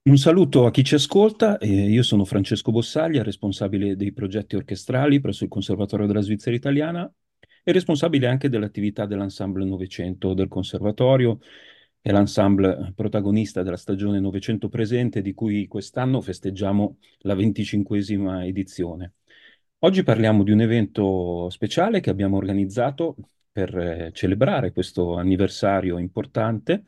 Un saluto a chi ci ascolta, eh, io sono Francesco Bossaglia, responsabile dei progetti orchestrali presso il Conservatorio della Svizzera Italiana e responsabile anche dell'attività dell'Ensemble Novecento del Conservatorio, è l'ensemble protagonista della stagione Novecento presente di cui quest'anno festeggiamo la venticinquesima edizione. Oggi parliamo di un evento speciale che abbiamo organizzato per eh, celebrare questo anniversario importante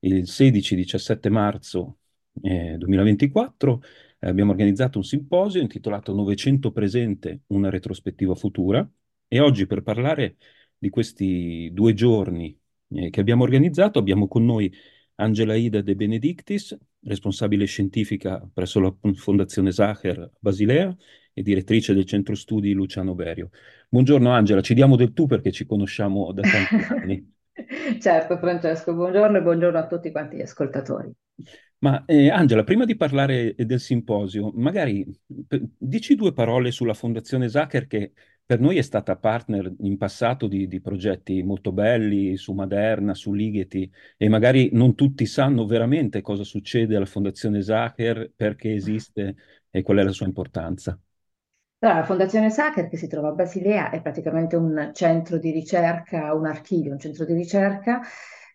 il 16-17 marzo eh, 2024 eh, abbiamo organizzato un simposio intitolato Novecento presente, una retrospettiva futura e oggi per parlare di questi due giorni eh, che abbiamo organizzato abbiamo con noi Angela Ida De Benedictis, responsabile scientifica presso la Fondazione Sacher Basilea e direttrice del centro studi Luciano Berio. Buongiorno Angela, ci diamo del tu perché ci conosciamo da tanti anni. Certo, Francesco, buongiorno e buongiorno a tutti quanti gli ascoltatori. Ma eh, Angela, prima di parlare del simposio, magari p- dici due parole sulla Fondazione Zucker che per noi è stata partner in passato di, di progetti molto belli su Maderna, su Ligeti e magari non tutti sanno veramente cosa succede alla Fondazione Zucker, perché esiste e qual è la sua importanza. Allora, la Fondazione Sacher, che si trova a Basilea, è praticamente un centro di ricerca, un archivio, un centro di ricerca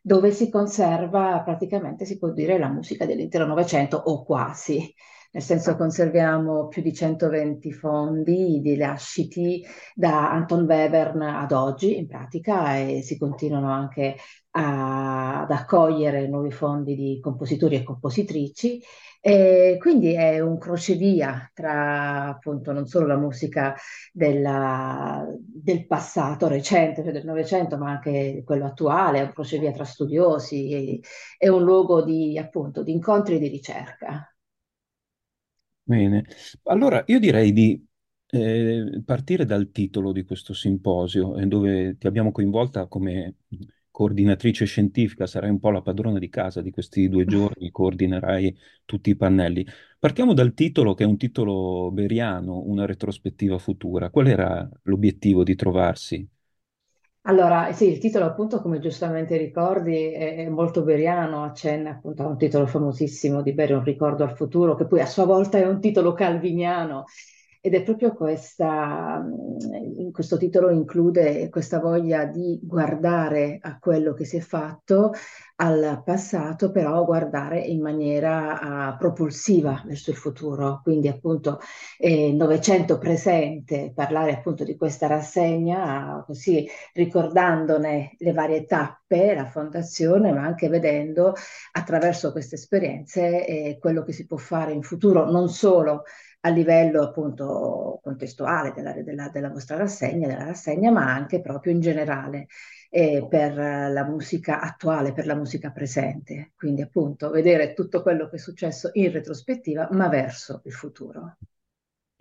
dove si conserva praticamente, si può dire, la musica dell'intero Novecento o quasi. Nel senso conserviamo più di 120 fondi rilasciti da Anton Webern ad oggi in pratica e si continuano anche a- ad accogliere nuovi fondi di compositori e compositrici e quindi è un crocevia tra appunto non solo la musica della- del passato recente, cioè del Novecento, ma anche quello attuale, è un crocevia tra studiosi, è un luogo di appunto di incontri e di ricerca. Bene, allora io direi di eh, partire dal titolo di questo simposio, eh, dove ti abbiamo coinvolta come coordinatrice scientifica, sarai un po' la padrona di casa di questi due giorni, coordinerai tutti i pannelli. Partiamo dal titolo, che è un titolo beriano, una retrospettiva futura. Qual era l'obiettivo di trovarsi? Allora, sì, il titolo appunto, come giustamente ricordi, è, è molto beriano, accenna appunto a un titolo famosissimo di Berio, Un ricordo al futuro, che poi a sua volta è un titolo calviniano ed è proprio questa, mm, in questo titolo include questa voglia di guardare a quello che si è fatto al passato, però guardare in maniera uh, propulsiva verso il futuro. Quindi appunto eh, Novecento presente, parlare appunto di questa rassegna, così ricordandone le varie tappe, la fondazione, ma anche vedendo attraverso queste esperienze eh, quello che si può fare in futuro, non solo a livello appunto contestuale della, della, della vostra rassegna, della rassegna, ma anche proprio in generale eh, per la musica attuale, per la musica presente. Quindi appunto vedere tutto quello che è successo in retrospettiva, ma verso il futuro.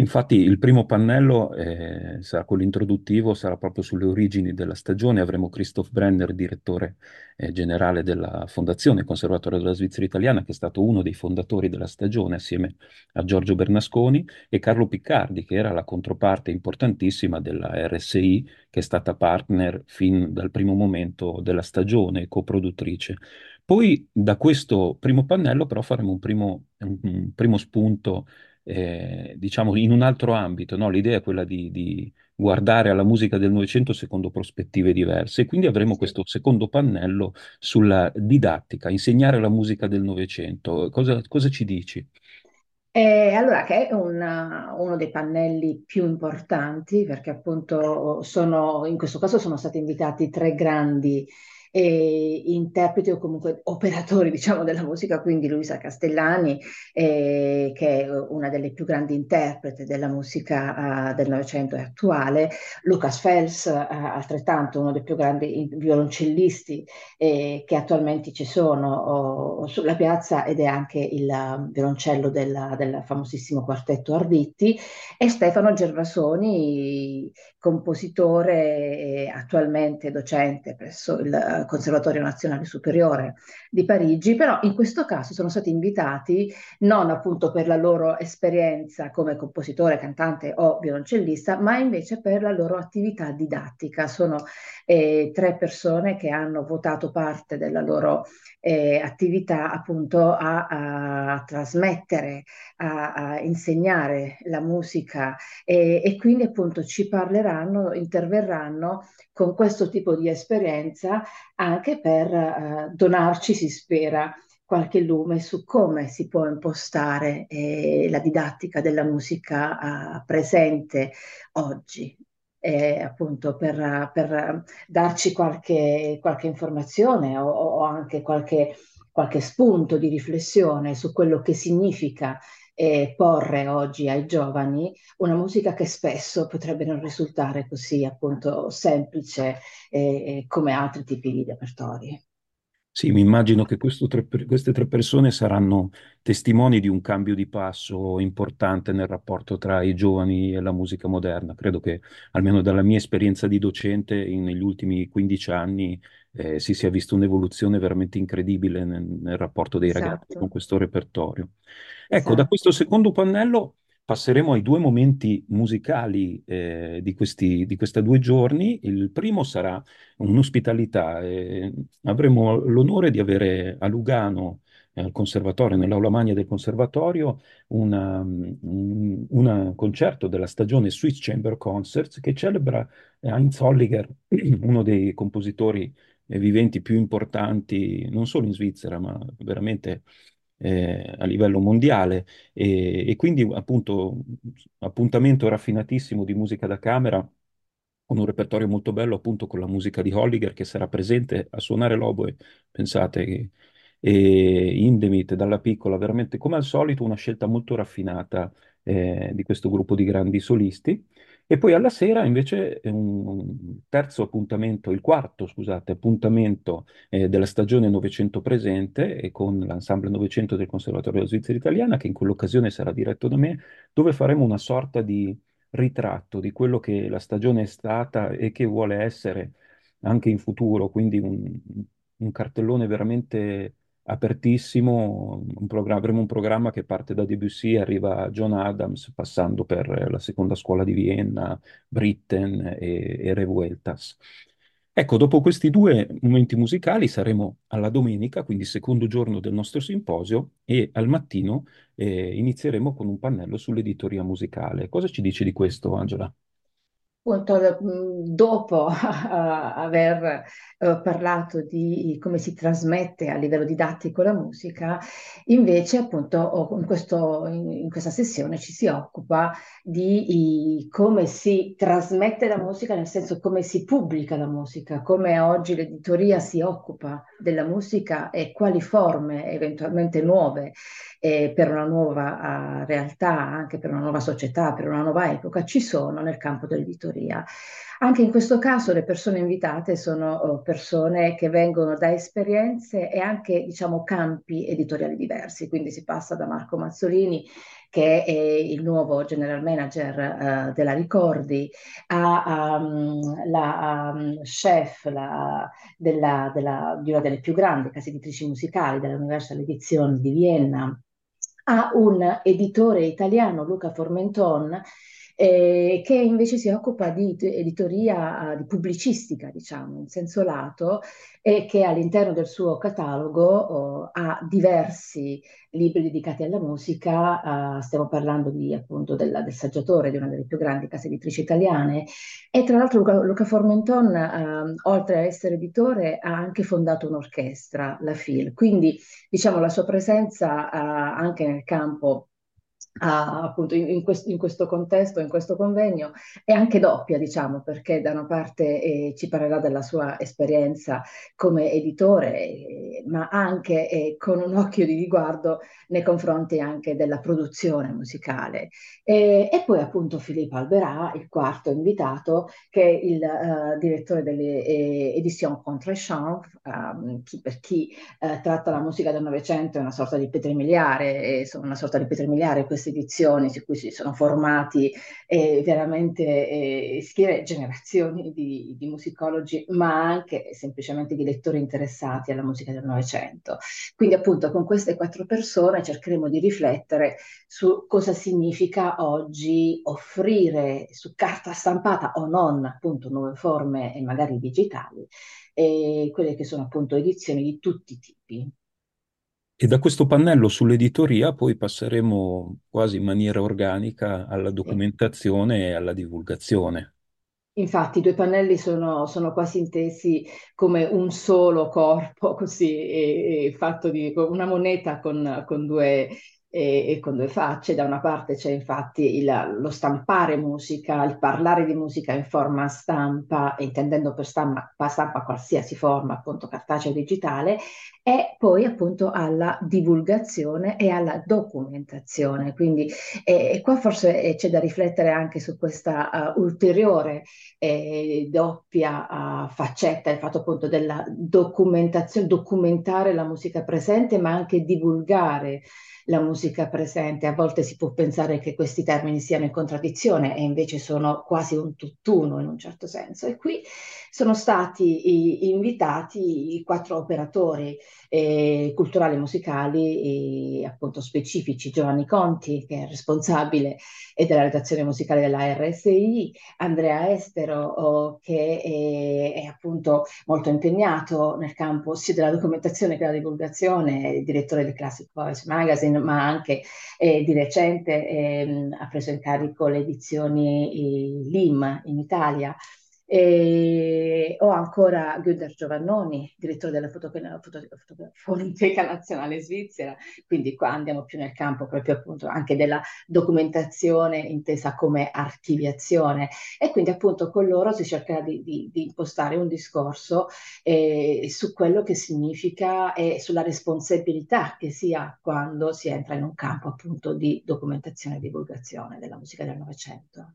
Infatti il primo pannello eh, sarà quello introduttivo, sarà proprio sulle origini della stagione. Avremo Christoph Brenner, direttore eh, generale della Fondazione Conservatorio della Svizzera Italiana, che è stato uno dei fondatori della stagione assieme a Giorgio Bernasconi, e Carlo Piccardi, che era la controparte importantissima della RSI, che è stata partner fin dal primo momento della stagione, coproduttrice. Poi da questo primo pannello però faremo un primo, un, un primo spunto eh, diciamo, in un altro ambito, no? L'idea è quella di, di guardare alla musica del Novecento secondo prospettive diverse. E quindi avremo questo secondo pannello sulla didattica, insegnare la musica del Novecento. Cosa, cosa ci dici? E allora, che è una- uno dei pannelli più importanti, perché appunto sono, in questo caso sono stati invitati tre grandi eh, interpreti o comunque operatori, diciamo, della musica, quindi Luisa Castellani, eh, che è una delle più grandi interpreti della musica eh, del Novecento e attuale, Lucas Fels, eh, altrettanto uno dei più grandi violoncellisti eh, che attualmente ci sono oh, sulla piazza ed è anche il um, violoncello della- del famosissimo quartetto Arditti, e Stefano Gervasoni, compositore attualmente docente presso il Conservatorio Nazionale Superiore di Parigi, però in questo caso sono stati invitati non appunto per la loro esperienza come compositore, cantante o violoncellista, ma invece per la loro attività didattica. Sono eh, tre persone che hanno votato parte della loro eh, attività appunto a, a trasmettere, a, a, insegnare la musica e, e quindi appunto ci parleranno, interverranno con questo tipo di esperienza anche per eh, donarci, si spera, qualche lume su come si può impostare eh, la didattica della musica eh, presente oggi. Appunto per, per, darci qualche, qualche informazione o, o anche qualche, qualche, spunto di riflessione su quello che significa eh, porre oggi ai giovani una musica che spesso potrebbe non risultare così appunto semplice eh, come altri tipi di repertori. Sì, mi immagino che tre, queste tre persone saranno testimoni di un cambio di passo importante nel rapporto tra i giovani e la musica moderna. Credo che, almeno dalla mia esperienza di docente, in, negli ultimi 15 anni eh, si sia vista un'evoluzione veramente incredibile nel, nel rapporto dei esatto. ragazzi con questo repertorio. Ecco, esatto. da questo secondo pannello passeremo ai due momenti musicali eh, di, questi, di questi due giorni. Il primo sarà un'ospitalità. Eh, avremo l'onore di avere a Lugano, eh, conservatorio, nell'aula magna del conservatorio, un una concerto della stagione Swiss Chamber Concerts che celebra Heinz Holliger, uno dei compositori eh, viventi più importanti, non solo in Svizzera, ma veramente eh, a livello mondiale e, e, quindi appunto appuntamento raffinatissimo di musica da camera con un repertorio molto bello appunto con la musica di Holliger che sarà presente a suonare l'oboe, pensate che e Indemit dalla piccola, veramente come al solito una scelta molto raffinata eh, di questo gruppo di grandi solisti. E poi alla sera invece un terzo appuntamento, il quarto, scusate, appuntamento eh, della stagione Novecento presente e con l'ensemble Novecento del Conservatorio della Svizzera Italiana, che in quell'occasione sarà diretto da me, dove faremo una sorta di ritratto di quello che la stagione è stata e che vuole essere anche in futuro, quindi un, un cartellone veramente apertissimo, un avremo un programma che parte da Debussy e arriva a John Adams, passando per la seconda scuola di Vienna, Britten e, e Revueltas. Ecco, dopo questi due momenti musicali saremo alla domenica, quindi secondo giorno del nostro simposio, e al mattino eh, inizieremo con un pannello sull'editoria musicale. Cosa ci dici di questo, Angela? Appunto dopo aver eh, parlato di come si trasmette a livello didattico la musica, invece appunto in, questo, in questa sessione ci si occupa di come si trasmette la musica, nel senso come si pubblica la musica, come oggi l'editoria si occupa della musica e quali forme eventualmente nuove eh, per una nuova uh, realtà, anche per una nuova società, per una nuova epoca ci sono nel campo dell'editoria. Anche in questo caso le persone invitate sono oh, persone che vengono da esperienze e anche diciamo campi editoriali diversi, quindi si passa da Marco Mazzolini che è il nuovo general manager uh, della Ricordi, a um, la um, chef la, della, della, di una delle più grandi case editrici musicali della Universal Edition di Vienna, a un editore italiano, Luca Formenton, eh, che invece si occupa di editoria, di pubblicistica, diciamo, in senso lato, e che all'interno del suo catalogo oh, ha diversi libri dedicati alla musica, uh, stiamo parlando di, appunto della, del saggiatore di una delle più grandi case editrici italiane, e tra l'altro Luca, Luca Formenton, uh, oltre a essere editore, ha anche fondato un'orchestra, la FIL, quindi diciamo la sua presenza uh, anche nel campo a, appunto in, in, questo, in, questo, contesto, in questo convegno, è anche doppia, diciamo, perché da una parte eh, ci parlerà della sua esperienza come editore, eh, ma anche eh, con un occhio di riguardo nei confronti anche della produzione musicale. E, e poi appunto Filippo Alberà, il quarto invitato, che è il uh, direttore delle eh, Editions Contrechamp, um, chi, per chi uh, tratta la musica del Novecento è una sorta di pietre miliare, una sorta di pietre miliare queste edizioni su cui si sono formati eh, veramente eh, schiere, generazioni di, di musicologi, ma anche semplicemente di lettori interessati alla musica del Novecento. Quindi appunto con queste quattro persone cercheremo di riflettere su cosa significa oggi offrire su carta stampata o non appunto nuove forme e magari digitali e quelle che sono appunto edizioni di tutti i tipi. E da questo pannello sull'editoria poi passeremo quasi in maniera organica alla documentazione e alla divulgazione. Infatti, i due pannelli sono, sono quasi intesi come un solo corpo, così, e- e fatto di una moneta con, con due, e, e con due facce. Da una parte c'è infatti il- lo stampare musica, il parlare di musica in forma stampa, intendendo per stampa, stampa qualsiasi forma, appunto cartacea o digitale, e poi appunto alla divulgazione e alla documentazione. Quindi eh, qua forse eh, c'è da riflettere anche su questa uh, ulteriore eh, doppia uh, faccetta, il fatto appunto della documentazione, documentare la musica presente, ma anche divulgare la musica presente. A volte si può pensare che questi termini siano in contraddizione e invece sono quasi un tutt'uno in un certo senso. E qui sono stati invitati i quattro operatori eh, culturali e musicali, eh, appunto specifici, Giovanni Conti, che è responsabile eh, della redazione musicale della RSI, Andrea Estero, oh, che è, è, appunto molto impegnato nel campo sia della documentazione che della divulgazione, direttore di Classic Voice Magazine, ma anche eh, di recente ehm, ha preso in carico le edizioni eh, LIM in Italia. E ho ancora Günther Giovannoni, direttore della Fototeca foto, Nazionale Svizzera, quindi qua andiamo più nel campo proprio appunto anche della documentazione intesa come archiviazione e quindi appunto con loro si cerca di, di, di impostare un discorso eh, su quello che significa e sulla responsabilità che si ha quando si entra in un campo appunto di documentazione e divulgazione della musica del Novecento.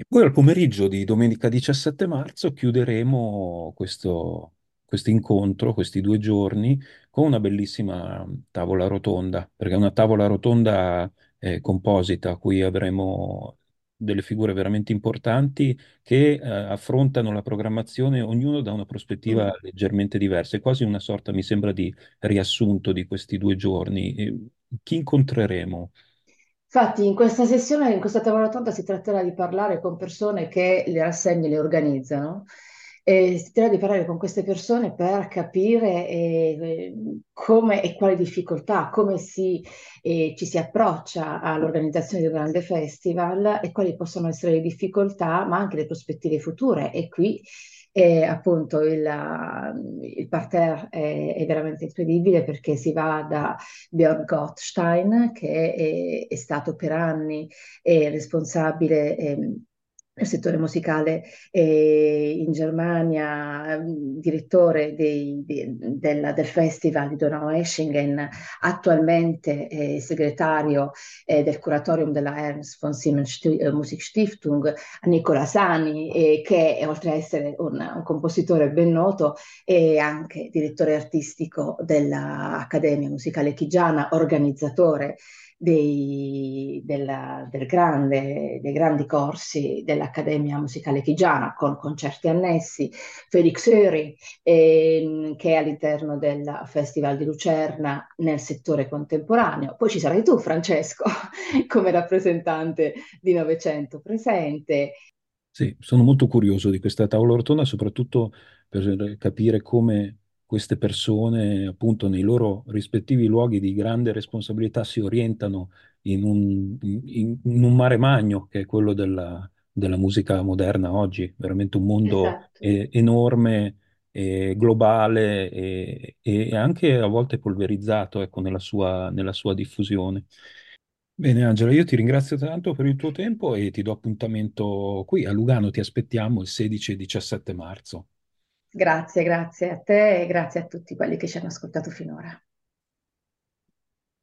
E poi al pomeriggio di domenica 17 marzo chiuderemo questo, questo incontro, questi due giorni, con una bellissima tavola rotonda, perché è una tavola rotonda eh, composita a cui avremo delle figure veramente importanti che eh, affrontano la programmazione, ognuno da una prospettiva Mm. leggermente diversa. È quasi una sorta, mi sembra, di riassunto di questi due giorni. E chi incontreremo? Infatti, in questa sessione, in questa tavola rotonda, si tratterà di parlare con persone che le rassegne le organizzano e si tratterà di parlare con queste persone per capire eh, come e quali difficoltà, come si, eh, ci si approccia all'organizzazione di un grande festival e quali possono essere le difficoltà, ma anche le prospettive future. E qui e appunto il, il parterre è, è, veramente incredibile perché si va da Björn Gottstein, che è, è stato per anni responsabile. Eh, nel settore musicale eh, in Germania, direttore dei, de, del, del, Festival di Donaueschingen, attualmente eh, segretario eh, del curatorium della Ernst von Siemens Musikstiftung, Nicola Sani, che oltre a essere un, un, compositore ben noto è anche direttore artistico dell'Accademia Musicale Chigiana, organizzatore dei, della, del grande, dei grandi corsi dell'Accademia Musicale Chigiana con concerti annessi, Felix Öri, eh, che è all'interno del Festival di Lucerna nel settore contemporaneo. Poi ci sarai tu, Francesco, come rappresentante di Novecento presente. Sì, sono molto curioso di questa tavola rotonda, soprattutto per capire come queste persone, appunto, nei loro rispettivi luoghi di grande responsabilità si orientano in un, in, in un mare magno, che è quello della, della musica moderna oggi, veramente un mondo Esatto. eh, enorme, eh, globale e, e anche a volte polverizzato, ecco, nella sua, nella sua diffusione. Bene, Angela, io ti ringrazio tanto per il tuo tempo e ti do appuntamento qui a Lugano. Ti aspettiamo il 16 e 17 marzo. Grazie, grazie a te e grazie a tutti quelli che ci hanno ascoltato finora.